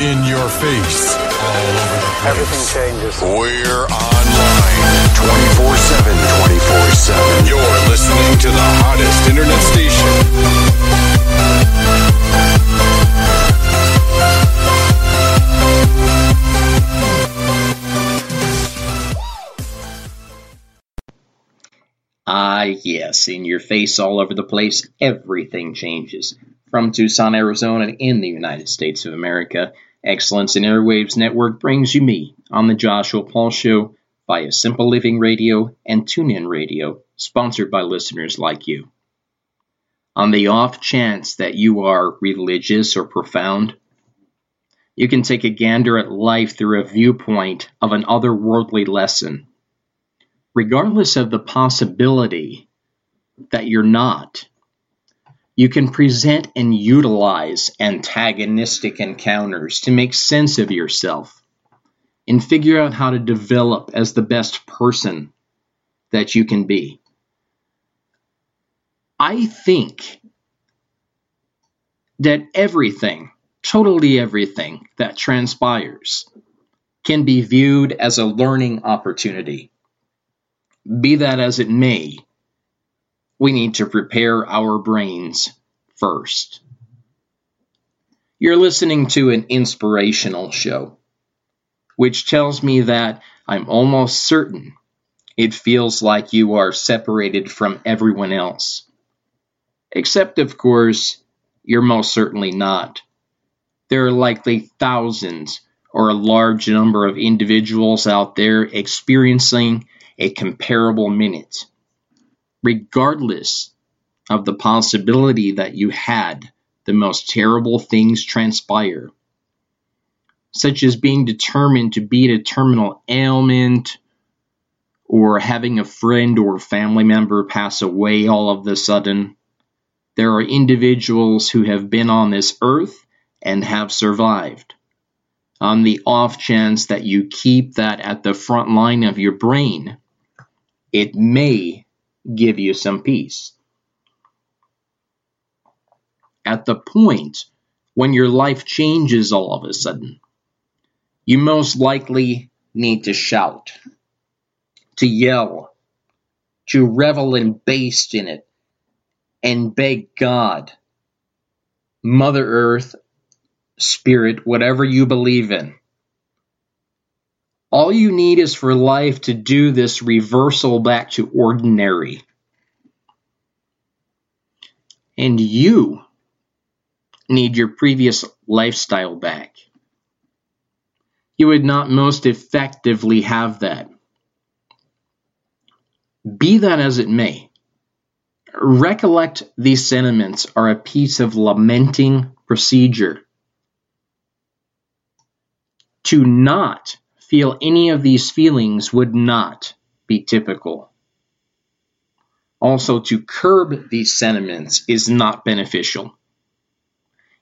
In your face. All over the place. Everything changes. We're online. 24 7, 24 7. You're listening to the hottest internet station. Ah, yes, in your face all over the place, everything changes. From Tucson, Arizona, and in the United States of America, Excellence in Airwaves Network brings you me on the Joshua Paul Show via Simple Living Radio and TuneIn Radio, sponsored by listeners like you. On the off chance that you are religious or profound, you can take a gander at life through a viewpoint of an otherworldly lesson regardless of the possibility that you're not, you can present and utilize antagonistic encounters to make sense of yourself and figure out how to develop as the best person that you can be. I think that everything, totally everything that transpires, can be viewed as a learning opportunity. Be that as it may, we need to prepare our brains first. You're listening to an inspirational show, which tells me that I'm almost certain it feels like you are separated from everyone else. Except, of course, you're most certainly not. There are likely thousands or a large number of individuals out there experiencing a comparable minute, regardless of the possibility that you had the most terrible things transpire, such as being determined to beat a terminal ailment or having a friend or family member pass away all of a sudden. There are individuals who have been on this earth and have survived. On the off chance that you keep that at the front line of your brain, it may give you some peace. At the point when your life changes all of a sudden, you most likely need to shout, to yell, to revel and baste in it, and beg God, Mother Earth, Spirit, whatever you believe in, all you need is for life to do this reversal back to ordinary. And you need your previous lifestyle back. You would not most effectively have that. Be that as it may, recollect these sentiments are a piece of lamenting procedure. To not feel any of these feelings would not be typical. Also, to curb these sentiments is not beneficial.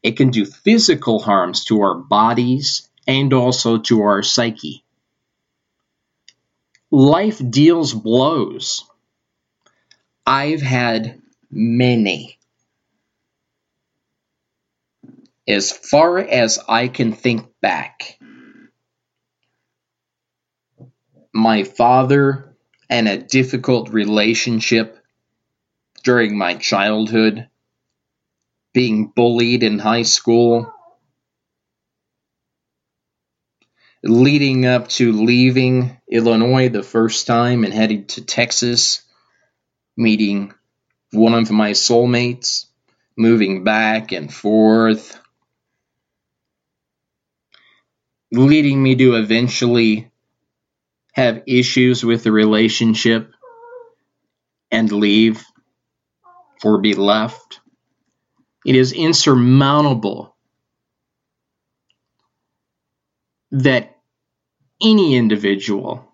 It can do physical harms to our bodies and also to our psyche. Life deals blows. I've had many. As far as I can think back, my father and a difficult relationship during my childhood, being bullied in high school, leading up to leaving Illinois the first time and heading to Texas, meeting one of my soulmates, moving back and forth, leading me to eventually have issues with the relationship and leave or be left. It is insurmountable that any individual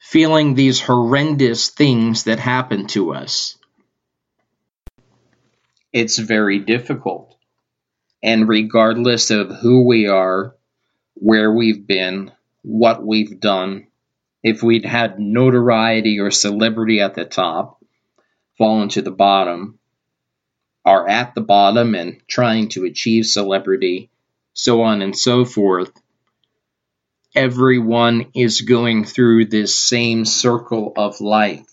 feeling these horrendous things that happen to us, it's very difficult. And regardless of who we are, where we've been, what we've done, if we'd had notoriety or celebrity at the top, fallen to the bottom, are at the bottom and trying to achieve celebrity, so on and so forth. Everyone is going through this same circle of life.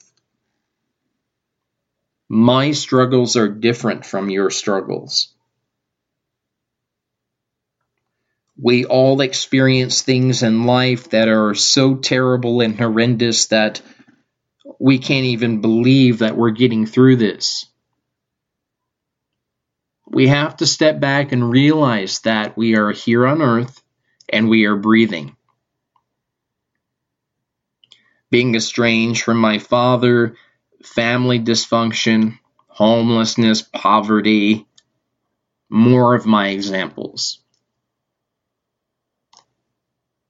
My struggles are different from your struggles. We all experience things in life that are so terrible and horrendous that we can't even believe that we're getting through this. We have to step back and realize that we are here on earth and we are breathing. Being estranged from my father, family dysfunction, homelessness, poverty, more of my examples.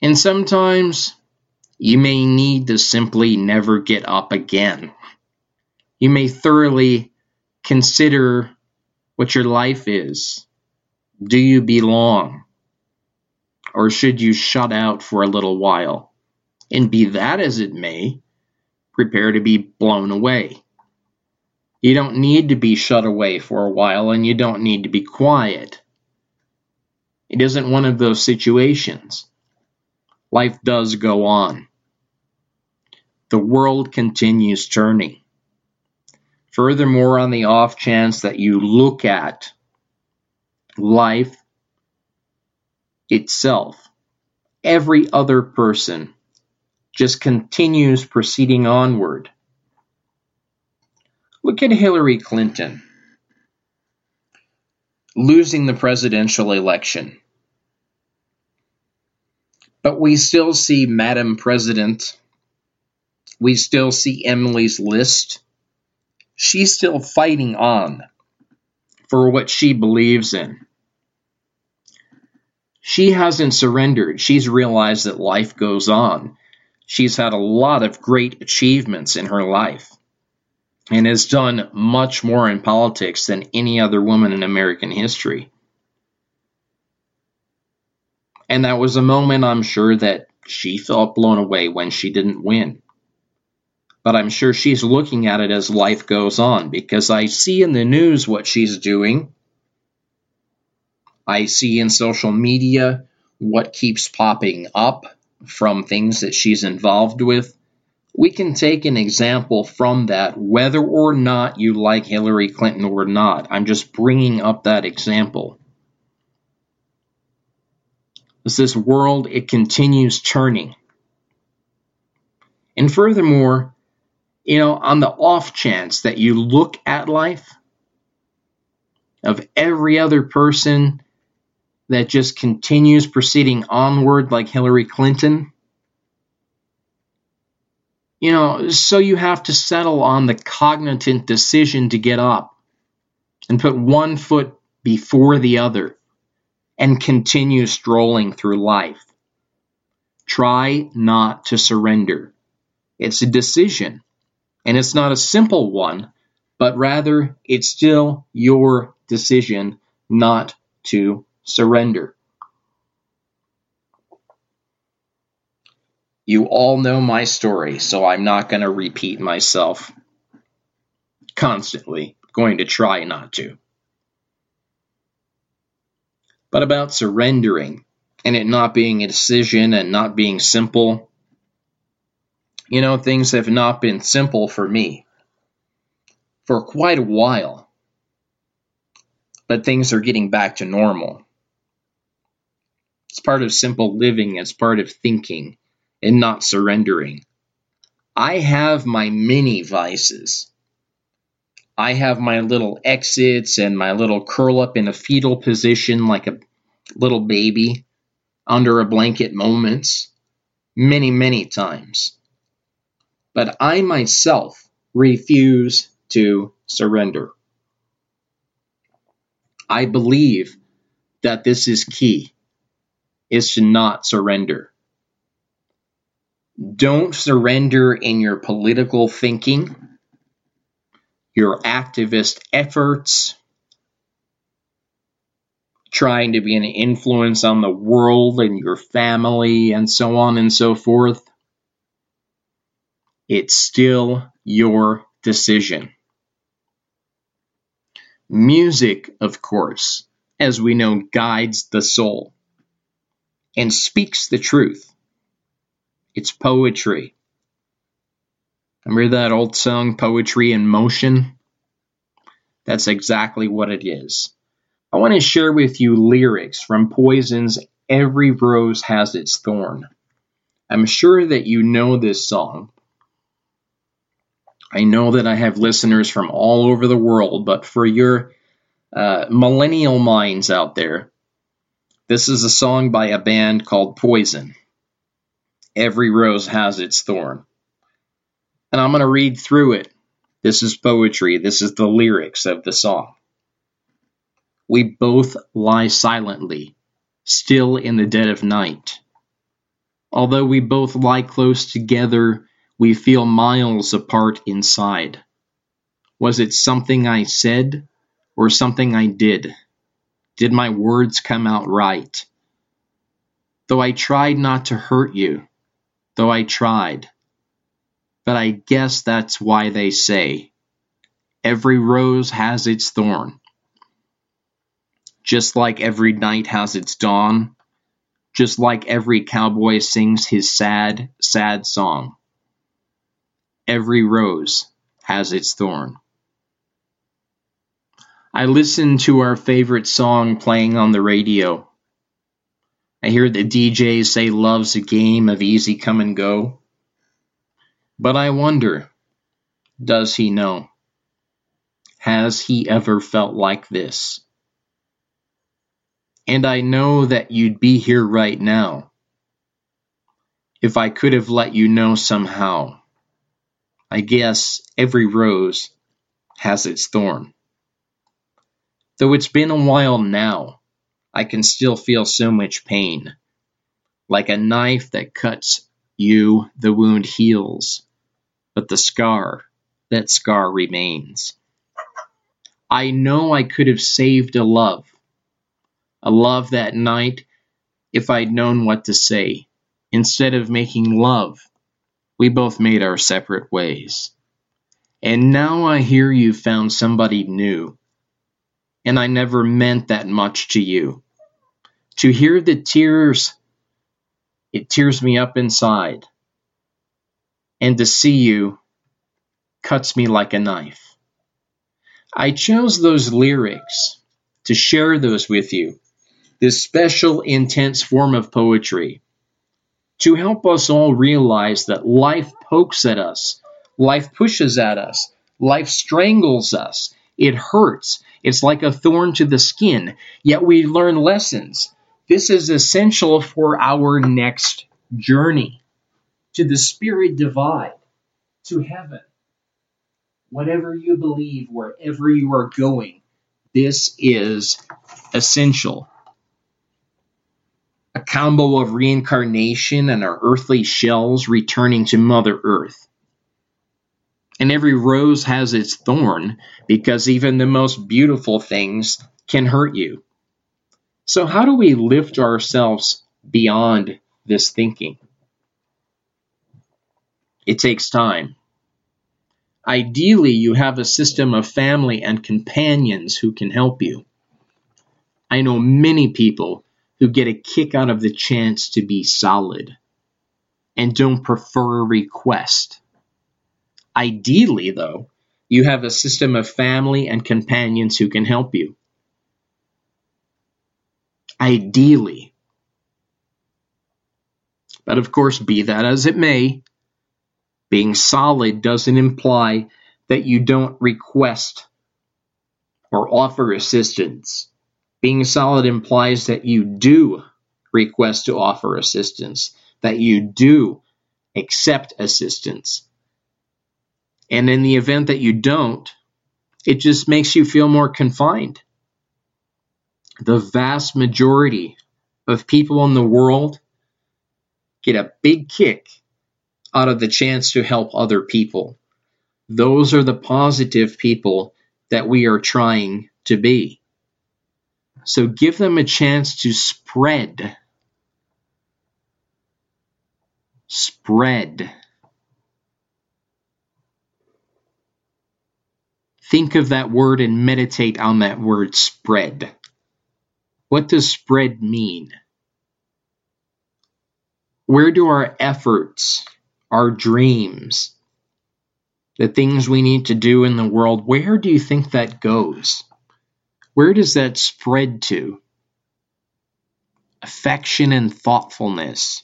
And sometimes you may need to simply never get up again. You may thoroughly consider what your life is. Do you belong? Or should you shut out for a little while? And be that as it may, prepare to be blown away. You don't need to be shut away for a while, and you don't need to be quiet. It isn't one of those situations. Life does go on the world continues turning. Furthermore, on the off chance that you look at life itself, every other person just continues proceeding onward. Look at Hillary Clinton losing the presidential election. But we still see Madam President we still see Emily's list. She's still fighting on for what she believes in. She hasn't surrendered. She's realized that life goes on. She's had a lot of great achievements in her life and has done much more in politics than any other woman in American history. And that was a moment I'm sure that she felt blown away when she didn't win but I'm sure she's looking at it as life goes on because I see in the news what she's doing. I see in social media what keeps popping up from things that she's involved with. We can take an example from that, whether or not you like Hillary Clinton or not. I'm just bringing up that example. As this world, it continues turning. And furthermore, you know, on the off chance that you look at life of every other person that just continues proceeding onward like Hillary Clinton, you know, so you have to settle on the cognizant decision to get up and put one foot before the other and continue strolling through life. Try not to surrender. It's a decision. And it's not a simple one, but rather it's still your decision not to surrender. You all know my story, so I'm not going to repeat myself constantly. Going to try not to. But about surrendering and it not being a decision and not being simple, you know, things have not been simple for me for quite a while, but things are getting back to normal. It's part of simple living, it's part of thinking and not surrendering. I have my mini vices. I have my little exits and my little curl up in a fetal position like a little baby under a blanket moments many, many times but I myself refuse to surrender. I believe that this is key, is to not surrender. Don't surrender in your political thinking, your activist efforts, trying to be an influence on the world and your family and so on and so forth. It's still your decision. Music, of course, as we know, guides the soul. and speaks the truth. It's poetry. Remember that old song, Poetry in Motion? That's exactly what it is. I want to share with you lyrics from Poison's Every Rose Has Its Thorn. I'm sure that you know this song. I know that I have listeners from all over the world, but for your uh, millennial minds out there, this is a song by a band called Poison. Every rose has its thorn. And I'm going to read through it. This is poetry. This is the lyrics of the song. We both lie silently, still in the dead of night. Although we both lie close together, we feel miles apart inside. Was it something I said or something I did? Did my words come out right? Though I tried not to hurt you, though I tried. But I guess that's why they say every rose has its thorn. Just like every night has its dawn, just like every cowboy sings his sad, sad song. Every rose has its thorn. I listen to our favorite song playing on the radio. I hear the DJs say love's a game of easy come and go. But I wonder, does he know? Has he ever felt like this? And I know that you'd be here right now if I could have let you know somehow. I guess every rose has its thorn. Though it's been a while now, I can still feel so much pain. Like a knife that cuts you, the wound heals, but the scar, that scar remains. I know I could have saved a love a love that night if I'd known what to say. Instead of making love, we both made our separate ways. And now I hear you found somebody new, and I never meant that much to you. To hear the tears, it tears me up inside, and to see you cuts me like a knife. I chose those lyrics to share those with you this special, intense form of poetry to help us all realize that life pokes at us, life pushes at us, life strangles us, it hurts. It's like a thorn to the skin, yet we learn lessons. This is essential for our next journey to the spirit divide, to heaven. Whatever you believe, wherever you are going, this is essential a combo of reincarnation and our earthly shells returning to Mother Earth. And every rose has its thorn because even the most beautiful things can hurt you. So, how do we lift ourselves beyond this thinking? It takes time. Ideally, you have a system of family and companions who can help you. I know many people who get a kick out of the chance to be solid and don't prefer a request. Ideally, though, you have a system of family and companions who can help you. Ideally. But of course, be that as it may, being solid doesn't imply that you don't request or offer assistance. Being solid implies that you do request to offer assistance, that you do accept assistance. And in the event that you don't, it just makes you feel more confined. The vast majority of people in the world get a big kick out of the chance to help other people. Those are the positive people that we are trying to be. So give them a chance to spread. Spread. Think of that word and meditate on that word spread. What does spread mean? Where do our efforts, our dreams, the things we need to do in the world, where do you think that goes? Where does that spread to? Affection and thoughtfulness.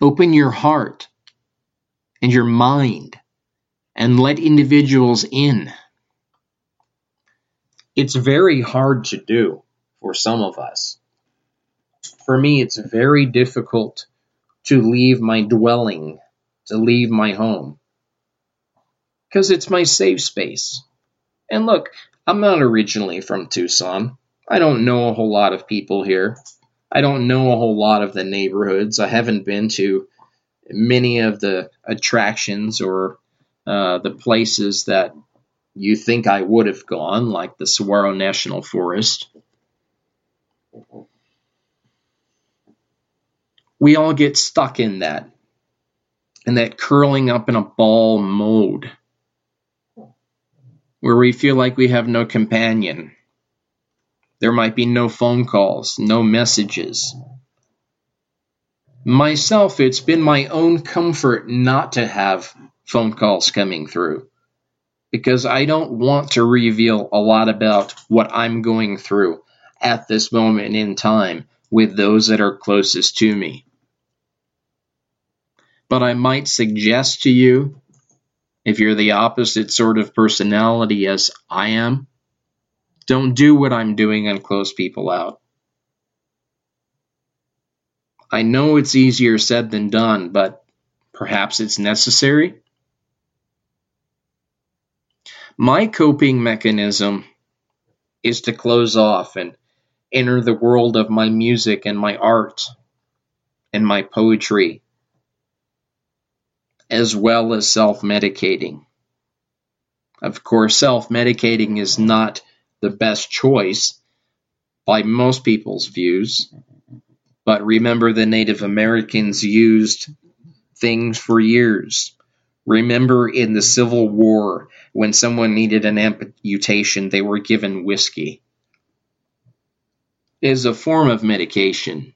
Open your heart and your mind and let individuals in. It's very hard to do for some of us. For me, it's very difficult to leave my dwelling, to leave my home, because it's my safe space. And look, I'm not originally from Tucson. I don't know a whole lot of people here. I don't know a whole lot of the neighborhoods. I haven't been to many of the attractions or uh, the places that you think I would have gone, like the Saguaro National Forest. We all get stuck in that, in that curling up in a ball mode, where we feel like we have no companion. There might be no phone calls, no messages. Myself, it's been my own comfort not to have phone calls coming through because I don't want to reveal a lot about what I'm going through at this moment in time with those that are closest to me. But I might suggest to you, if you're the opposite sort of personality as I am, don't do what I'm doing and close people out. I know it's easier said than done, but perhaps it's necessary. My coping mechanism is to close off and enter the world of my music and my art and my poetry, as well as self medicating. Of course, self medicating is not the best choice by most people's views, but remember the Native Americans used things for years. Remember in the Civil War when someone needed an amputation, they were given whiskey. It is a form of medication.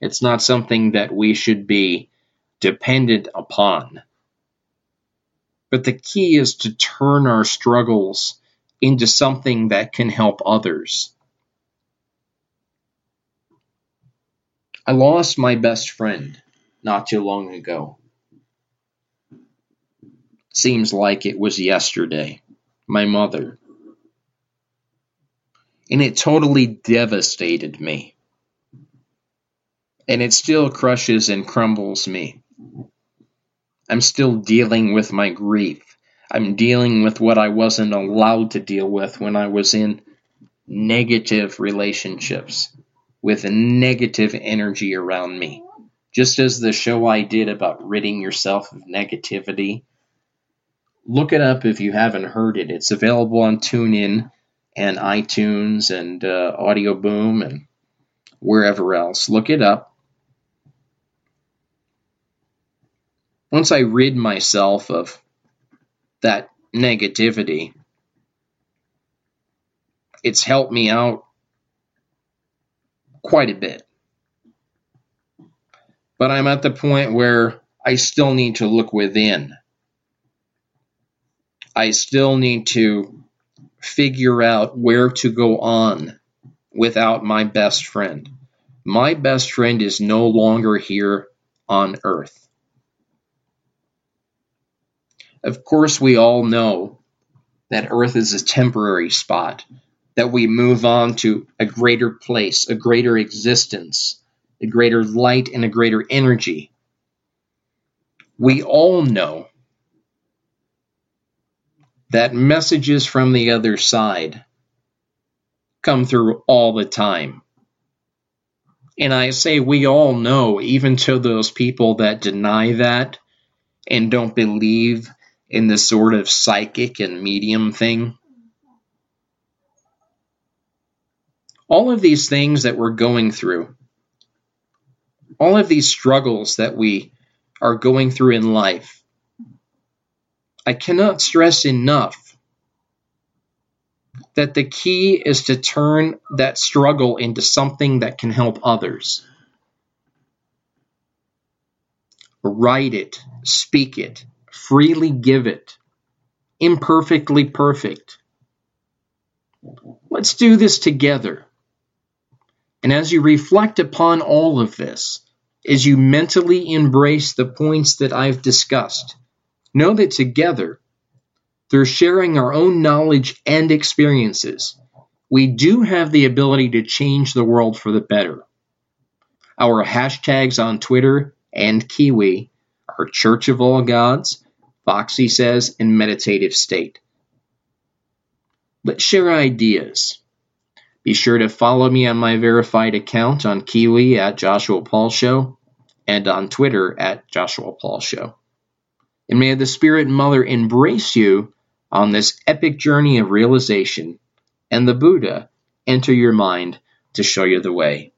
It's not something that we should be dependent upon. But the key is to turn our struggles into something that can help others. I lost my best friend not too long ago. Seems like it was yesterday. My mother. And it totally devastated me. And it still crushes and crumbles me. I'm still dealing with my grief. I'm dealing with what I wasn't allowed to deal with when I was in negative relationships with negative energy around me. Just as the show I did about ridding yourself of negativity look it up if you haven't heard it. It's available on TuneIn and iTunes and uh, Audio Boom and wherever else. Look it up. Once I rid myself of that negativity, it's helped me out quite a bit. But I'm at the point where I still need to look within I still need to figure out where to go on without my best friend. My best friend is no longer here on earth. Of course, we all know that earth is a temporary spot, that we move on to a greater place, a greater existence, a greater light, and a greater energy. We all know that messages from the other side come through all the time. And I say we all know, even to those people that deny that and don't believe in this sort of psychic and medium thing. All of these things that we're going through, all of these struggles that we are going through in life, I cannot stress enough that the key is to turn that struggle into something that can help others. write it, speak it, freely give it, imperfectly perfect. Let's do this together. And as you reflect upon all of this, as you mentally embrace the points that I've discussed, know that together, through sharing our own knowledge and experiences, we do have the ability to change the world for the better. Our hashtags on Twitter and Kiwi are Church of All Gods, Foxy Says, and Meditative State. Let's share ideas. Be sure to follow me on my verified account on Kiwi at Joshua Paul Show and on Twitter at Joshua Paul Show. And may the Spirit Mother embrace you on this epic journey of realization and the Buddha enter your mind to show you the way.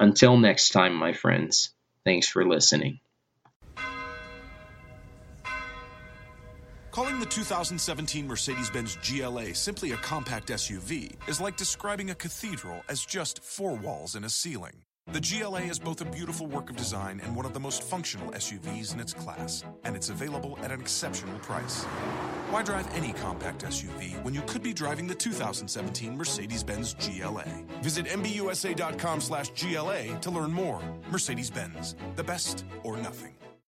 Until next time, my friends, thanks for listening. Calling the 2017 Mercedes Benz GLA simply a compact SUV is like describing a cathedral as just four walls and a ceiling. The GLA is both a beautiful work of design and one of the most functional SUVs in its class, and it's available at an exceptional price. Why drive any compact SUV when you could be driving the 2017 Mercedes-Benz GLA? Visit mbusa.com/gla to learn more. Mercedes-Benz, the best or nothing.